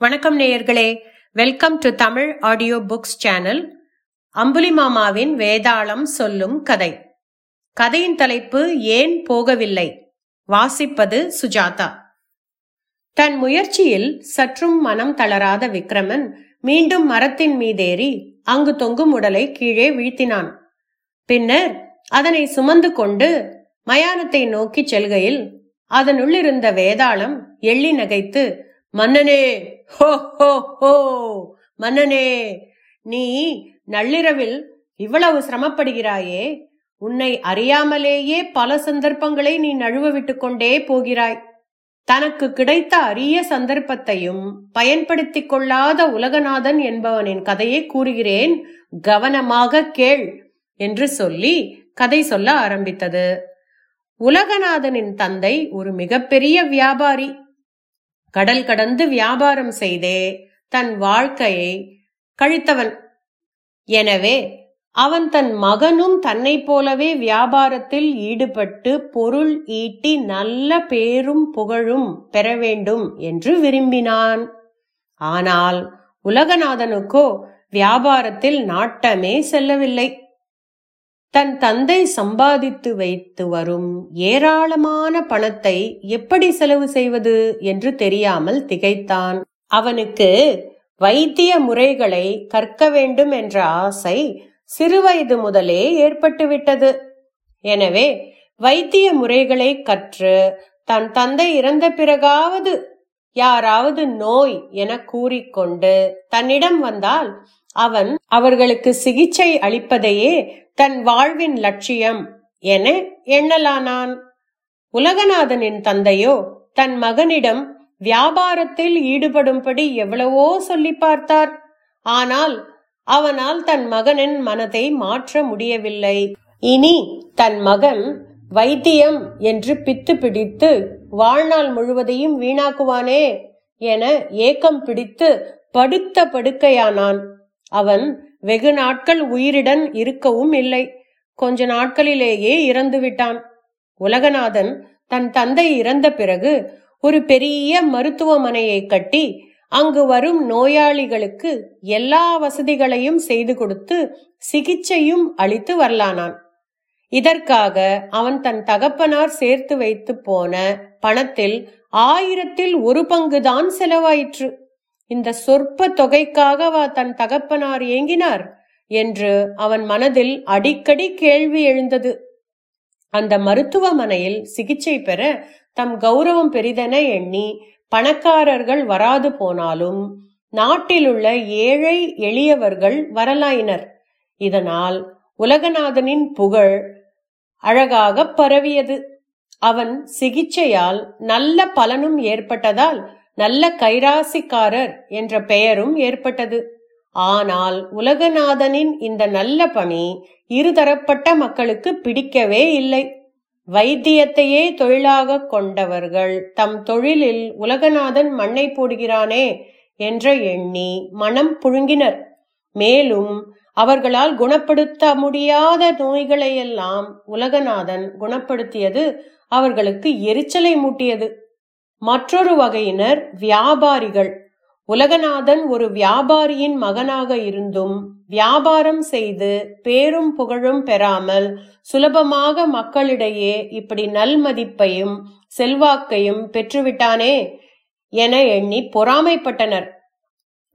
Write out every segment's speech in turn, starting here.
வணக்கம் நேயர்களே. Welcome to Tamil audio books channel அம்புலி மாமாவின் வேதாளம் சொல்லும் கதை. கதையின் தலைப்பு ஏன் போகவில்லை? வாசிப்பது சுஜாதா. தன் முயற்சியில் சற்றும் மனம் தளராத விக்ரமன் மீண்டும் மரத்தின் மீதேறி அங்கு தொங்கும் உடலை கீழே வீழ்த்தினான். பின்னர் அதனை சுமந்து கொண்டு மயானத்தை நோக்கிச் செல்கையில் அதனுள்ளிருந்த வேதாளம் எள்ளி நகைத்து மன்னனே ஹோ ஹோ ஹோ மன்னனே நீ நள்ளிரவில் இவ்வளவு சிரமப்படுகிறாயே உன்னை அறியாமலேயே பல சந்தர்ப்பங்களை நீ நழுவ விட்டுக் கொண்டே போகிறாய். தனக்கு கிடைத்த அரிய சந்தர்ப்பத்தையும் பயன்படுத்திக் கொள்ளாத உலகநாதன் என்பவனின் கதையை கூறுகிறேன். கவனமாக கேள் என்று சொல்லி கதை சொல்ல ஆரம்பித்தது. உலகநாதனின் தந்தை ஒரு மிகப்பெரிய வியாபாரி. கடல் கடந்து வியாபாரம் செய்தே தன் வாழ்க்கையை கழித்தவன். எனவே அவன் தன் மகனும் தன்னைப் போலவே வியாபாரத்தில் ஈடுபட்டு பொருள் ஈட்டி நல்ல பேரும் புகழும் பெற வேண்டும் என்று விரும்பினான். ஆனால் உலகநாதனுக்கோ வியாபாரத்தில் நாட்டமே செல்லவில்லை. தன் தந்தை சம்பாதித்து வைத்து வரும் ஏராளமான பணத்தை எப்படி செலவு செய்வது என்று தெரியாமல் திகைத்தான். அவனுக்கு வைத்திய முறைகளை கற்க வேண்டும் என்ற ஆசை சிறுவயது முதலே ஏற்பட்டுவிட்டது. எனவே வைத்திய முறைகளை கற்று தன் தந்தை இறந்த பிறகாவது யாராவது நோய் என கூறிக்கொண்டு தன்னிடம் வந்தால் அவன் அவர்களுக்கு சிகிச்சை அளிப்பதையே தன் வாழ்வின் லட்சியம் என எண்ணலானான். உலகநாதனின் தந்தையோ தன் மகனிடம் வியாபாரத்தில் ஈடுபடும்படி எவ்வளவோ சொல்லி பார்த்தார். ஆனால் அவனால் தன் மகனின் மனதை மாற்ற முடியவில்லை. இனி தன் மகன் வைத்தியம் என்று பித்து பிடித்து வாழ்நாள் முழுவதையும் வீணாக்குவானே என ஏக்கம் பிடித்து படுத்த படுக்கையானான். அவன் வெகு நாட்கள் உயிருடன் இருக்கவும் இல்லை. கொஞ்ச நாட்களிலேயே இறந்து விட்டான். உலகநாதன் தன் தந்தை இறந்த பிறகு ஒரு பெரிய மருத்துவமனையை கட்டி அங்கு வரும் நோயாளிகளுக்கு எல்லா வசதிகளையும் செய்து கொடுத்து சிகிச்சையும் அளித்து வரலானான். இதற்காக அவன் தன் தகப்பனார் சேர்த்து வைத்து போன பணத்தில் ஆயிரத்தில் ஒரு பங்குதான் செலவாயிற்று. இந்த சொற்ப தொகைக்காகவா தன் தகப்பனார் ஏங்கினார்? என்று அவன் மனதில் அடிக்கடி கேள்வி எழுந்தது. அந்த மருத்துவமனையில் சிகிச்சை பெற தம் கௌரவம் பெரிதென எண்ணி பணக்காரர்கள் வராது போனாலும் நாட்டிலுள்ள ஏழை எளியவர்கள் வரலாயினர். இதனால் உலகநாதனின் புகழ் அழகாக பரவியது. அவன் சிகிச்சையால் நல்ல பலனும் ஏற்பட்டதால் நல்ல கைராசிக்காரர் என்ற பெயரும் ஏற்பட்டது. ஆனால் உலகநாதனின் இந்த நல்ல பணி இருதரப்பட்ட மக்களுக்கு பிடிக்கவே இல்லை. வைத்தியத்தையே தொழிலாக கொண்டவர்கள் தம் தொழிலில் உலகநாதன் மண்ணை போடுகிறானே என்ற எண்ணி மனம் புழுங்கினர். மேலும் அவர்களால் குணப்படுத்த முடியாத நோய்களையெல்லாம் உலகநாதன் குணப்படுத்தியது அவர்களுக்கு எரிச்சலை மூட்டியது. மற்றொரு வகையினர் வியாபாரிகள். உலகநாதன் ஒரு வியாபாரியின் மகனாக இருந்தும் வியாபாரம் செய்து பேரும் புகழும் பெறாமல் சுலபமாக மக்களிடையே இப்படி நல்மதிப்பையும் செல்வாக்கையும் பெற்றுவிட்டானே என எண்ணி பொறாமைப்பட்டனர்.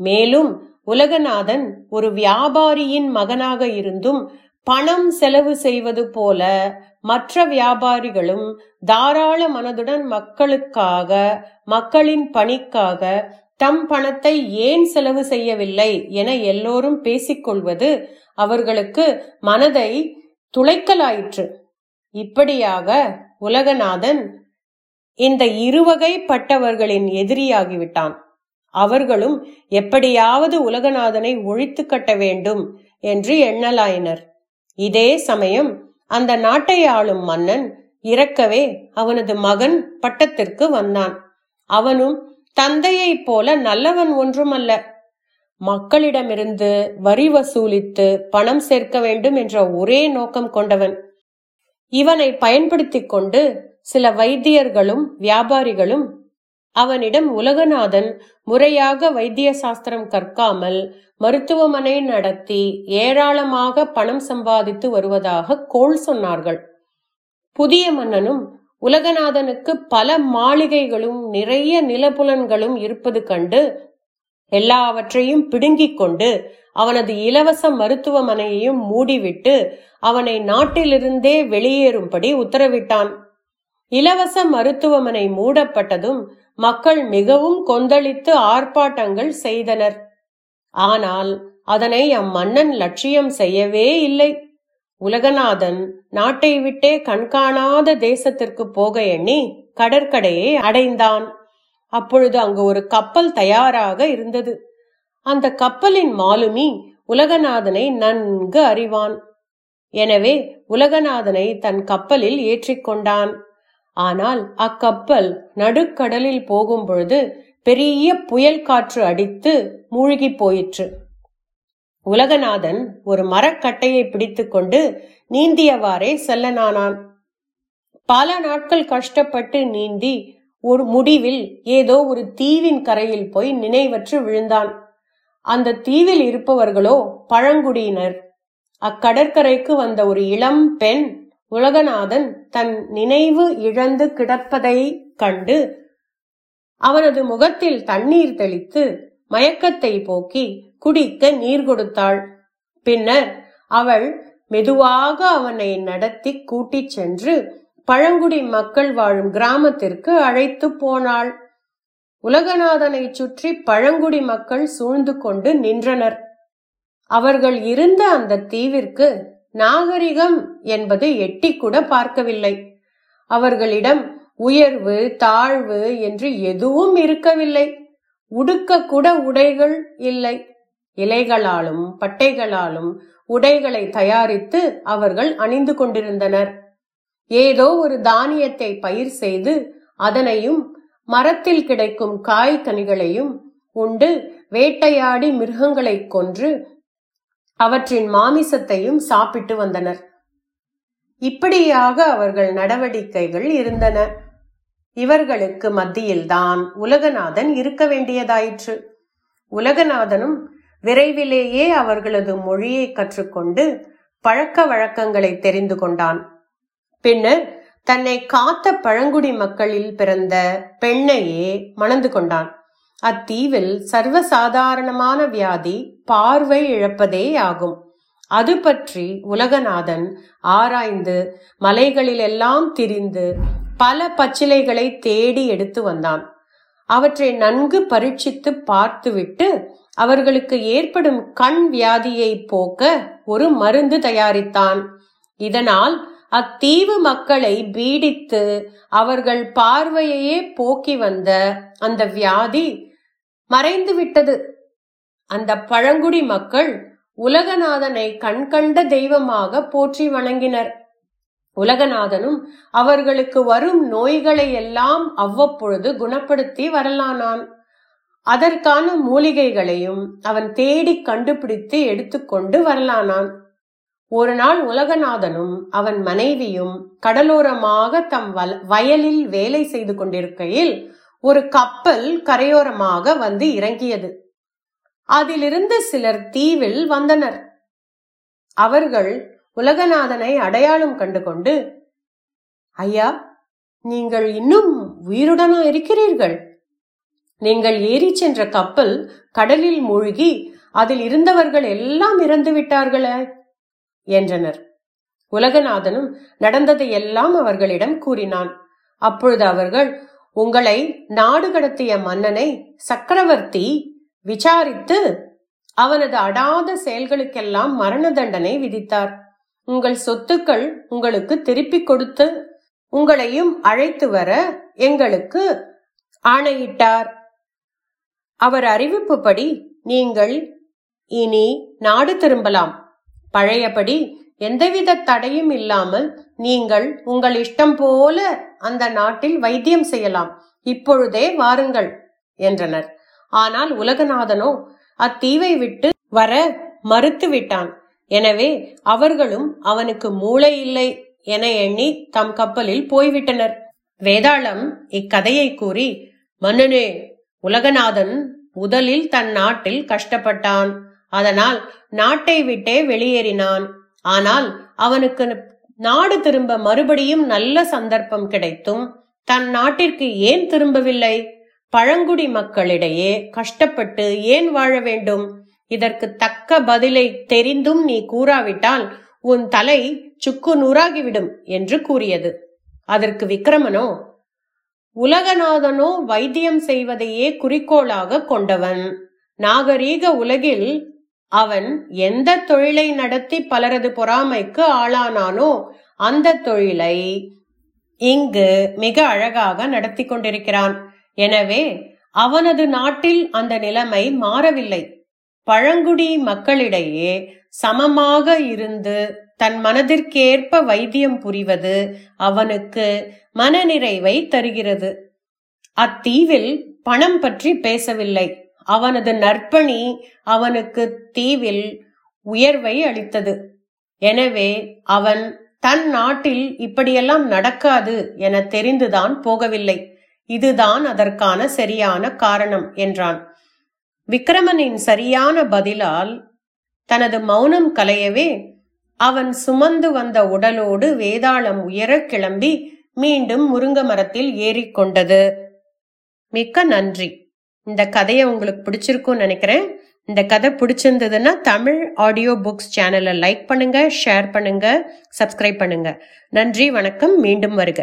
மேலும் உலகநாதன் ஒரு வியாபாரியின் மகனாக இருந்தும் பணம் செலவு செய்வது போல மற்ற வியாபாரிகளும் தாராள மனதுடன் மக்களுக்காக மக்களின் பணிக்காக தம் பணத்தை ஏன் செலவு செய்யவில்லை என எல்லோரும் பேசிக்கொள்வது அவர்களுக்கு மனதை துளைக்கலாயிற்று. இப்படியாக உலகநாதன் இந்த இருவகைப்பட்டவர்களின் எதிரியாகிவிட்டான். அவர்களும் எப்படியாவது உலகநாதனை ஒழித்து கட்ட வேண்டும் என்று எண்ணலாயினர். இதே சமயம் அந்த நாட்டை ஆளும் மன்னன் இறக்கவே அவனது மகன் பட்டத்திற்கு வந்தான். அவனும் தந்தையைப் போல நல்லவன் ஒன்றுமல்ல. மக்களிடமிருந்து வரி வசூலித்து பணம் சேர்க்க வேண்டும் என்ற ஒரே நோக்கம் கொண்டவன். இவனை பயன்படுத்திக் கொண்டு சில வைத்தியர்களும் வியாபாரிகளும் அவனிடம் உலகநாதன் முறையாக வைத்திய சாஸ்திரம் கற்காமல் மருத்துவமனை நடத்தி ஏராளமாக பணம் சம்பாதித்து வருவதாக கோள் சொன்னார்கள். புதிய மன்னனும் உலகநாதனுக்கு பல மாளிகைகளும் நிறைய நிலப்புலன்களும் இருப்பது கண்டு எல்லாவற்றையும் பிடுங்கிக் கொண்டு அவனது இலவச மருத்துவமனையையும் மூடிவிட்டு அவனை நாட்டிலிருந்தே வெளியேறும்படி உத்தரவிட்டான். இலவச மருத்துவமனை மூடப்பட்டதும் மக்கள் மிகவும் கொந்தளித்து ஆர்ப்பாட்டங்கள் செய்தனர். ஆனால் அதனை அம்மன்னன் லட்சியம் செய்யவே இல்லை. உலகநாதன் நாட்டை விட்டே கண்காணாத தேசத்திற்கு போக எண்ணி கடற்கடையை அடைந்தான். அப்பொழுது அங்கு ஒரு கப்பல் தயாராக இருந்தது. அந்த கப்பலின் மாலுமி உலகநாதனை நன்கு அறிவான். எனவே உலகநாதனை தன் கப்பலில் ஏற்றிக்கொண்டான் ஆனால் அக்கப்பல் நடுக்கடலில் போகும்பொழுது பெரிய புயல் காற்று அடித்து மூழ்கி போயிற்று. உலகநாதன் ஒரு மரக்கட்டையை பிடித்துக்கொண்டு நீந்தியவாறே செல்லனானான். பல நாட்கள் கஷ்டப்பட்டு நீந்தி ஒரு முடிவில் ஏதோ ஒரு தீவின் கரையில் போய் நினைவற்று விழுந்தான். அந்த தீவில் இருப்பவர்களோ பழங்குடியினர். அக்கடற்கரைக்கு வந்த ஒரு இளம் பெண் உலகநாதன் தன் நினைவு இழந்து கிடப்பதை கண்டு அவனது முகத்தில் தண்ணீர் தெளித்து மயக்கத்தை போக்கி குடிக்க நீர் கொடுத்தாள். பின்னர் அவள் மெதுவாக அவனை நடத்தி கூட்டிச் சென்று பழங்குடி மக்கள் வாழும் கிராமத்திற்கு அழைத்து போனாள். உலகநாதனை சுற்றி பழங்குடி மக்கள் சூழ்ந்து கொண்டு நின்றனர். அவர்கள் இருந்த அந்த தீவிற்கு நாகரிகம் என்பது எட்டி கூட பார்க்கவில்லை. அவர்களிடம் உயர்வு தாழ்வு என்று எதுவும் இருக்கவில்லை. உடுக்க கூட உடைகள் இல்லை. இலைகளாலும் பட்டைகளாலும் உடைகளை தயாரித்து அவர்கள் அணிந்து கொண்டிருந்தனர். ஏதோ ஒரு தானியத்தை பயிர் செய்து அதனையும் மரத்தில் கிடைக்கும் காய் கனிகளையும் உண்டு வேட்டையாடி மிருகங்களை கொன்று அவற்றின் மாமிசத்தையும் சாப்பிட்டு வந்தனர். இப்படியாக அவர்கள் நடவடிக்கைகள் இருந்தன. இவர்களுக்கு மத்தியில்தான் உலகநாதன் இருக்க வேண்டியதாயிற்று. உலகநாதனும் விரைவிலேயே அவர்களது மொழியை கற்றுக்கொண்டு பழக்க வழக்கங்களை தெரிந்து கொண்டான். பின்னர் தன்னை காத்த பழங்குடி மக்களில் பிறந்த பெண்ணையே மணந்து கொண்டான். அத்தீவில் சர்வசாதாரணமான வியாதி பார்வை இழப்பதே ஆகும். அது பற்றி உலகநாதன் ஆராய்ந்து மலைகளிலெல்லாம் திரிந்து பல பச்சிலைகளை தேடி எடுத்து வந்தான். அவற்றை நன்கு பரீட்சித்து பார்த்துவிட்டு அவர்களுக்கு ஏற்படும் கண் வியாதியை போக்க ஒரு மருந்து தயாரித்தான். இதனால் அத்தீவு மக்களை பீடித்து அவர்கள் பார்வையையே போக்கி வந்த அந்த வியாதி மறைந்து விட்டது அந்த பழங்குடி மக்கள் உலகநாதனை கண்கண்ட தெய்வமாக போற்றி வணங்கினர். உலகநாதனும் அவர்களுக்கு வரும் நோய்களை எல்லாம் அவ்வப்பொழுது குணப்படுத்தி வரலானான். அதற்கான மூலிகைகளையும் அவன் தேடி கண்டுபிடித்து எடுத்துக்கொண்டு வரலானான். ஒரு நாள் உலகநாதனும் அவன் மனைவியும் கடலோரமாக தம் வயலில் வேலை செய்து கொண்டிருக்கையில் ஒரு கப்பல் கரையோரமாக வந்து இறங்கியது. அதிலிருந்து சிலர் தீவில் வந்தனர். அவர்கள் உலகநாதனை அடையாளம் கண்டு கொண்டு ஐயா நீங்கள் இன்னும் உயிருடனா இருக்கிறீர்கள். நீங்கள் ஏறி சென்ற கப்பல் கடலில் மூழ்கி அதில் இருந்தவர்கள் எல்லாம் இறந்து விட்டார்களே என்றனர். உலகநாதனும் நடந்ததை எல்லாம் அவர்களிடம் கூறினான். அப்பொழுது அவர்கள் உங்களை நாடு கடத்திய மன்னனை சக்கரவர்த்தி விசாரித்து அவனது அடாத செயல்களுக்கெல்லாம் மரண தண்டனை விதித்தார். உங்கள் சொத்துக்கள் உங்களுக்கு திருப்பிக் கொடுத்து உங்களையும் அழைத்து வர எங்களுக்கு ஆணையிட்டார். அவர் அறிவிப்புப்படி நீங்கள் இனி நாடு திரும்பலாம். பழையபடி எந்தவித தடையும் இல்லாமல் நீங்கள் உங்கள் இஷ்டம் போல அந்த நாட்டில் வைத்தியம் செய்யலாம். இப்பொழுதே வாருங்கள் என்றனர். ஆனால் உலகநாதனோ அத்தீவை விட்டு வர மறுத்து விட்டான் எனவே அவர்களும் அவனுக்கு மூளை இல்லை என எண்ணி தம் கப்பலில் போய்விட்டனர். வேதாளம் இக்கதையை கூறி மன்னனே உலகநாதன் முதலில் தன் நாட்டில் கஷ்டப்பட்டான். அதனால் நாட்டை விட்டே வெளியேறினான். ஆனால் அவனுக்கு நாடு திரும்ப மறுபடியும் நல்ல சந்தர்ப்பம் கிடைத்தும் தன் நாட்டிற்கு ஏன் திரும்பவில்லை? பழங்குடி மக்களிடையே கஷ்டப்பட்டு ஏன் வாழ வேண்டும்? இதற்கு தக்க பதிலை தெரிந்தும் நீ கூறாவிட்டால் உன் தலை சுக்கு நூறாகிவிடும் என்று கூறியது. அதற்கு விக்ரமனோ உலகநாதனோ வைத்தியம் செய்வதையே குறிக்கோளாக கொண்டவன். நாகரீக உலகில் அவன் எந்த தொழிலை நடத்தி பலரது பொறாமைக்கு ஆளானானோ அந்த தொழிலை இங்கு மிக அழகாக நடத்தி கொண்டிருக்கிறான். எனவே அவனது நாட்டில் அந்த நிலைமை மாறவில்லை. பழங்குடி மக்களிடையே சமமாக இருந்து தன் மனதிற்கேற்ப வைத்தியம் புரிவது அவனுக்கு மனநிறைவை தருகிறது. அத்தீவில் பணம் பற்றி பேசவில்லை. அவனது நற்பணி அவனுக்கு தீவில் உயர்வை அளித்தது. எனவே அவன் தன் நாட்டில் இப்படியெல்லாம் நடக்காது என தெரிந்துதான் போகவில்லை. இதுதான் அதற்கான சரியான காரணம் என்றான். விக்ரமனின் சரியான பதிலால் தனது மௌனம் கலையவே அவன் சுமந்து வந்த உடலோடு வேதாளம் உயர கிளம்பி மீண்டும் முருங்க மரத்தில் ஏறிக்கொண்டது. மிக்க நன்றி. இந்த கதையை உங்களுக்கு பிடிச்சிருக்கும்னு நினைக்கிறேன். இந்த கதை பிடிச்சிருந்ததுன்னா தமிழ் ஆடியோ புக்ஸ் சேனலை லைக் பண்ணுங்க ஷேர் பண்ணுங்க சப்ஸ்கிரைப் பண்ணுங்க. நன்றி வணக்கம் மீண்டும் வருக.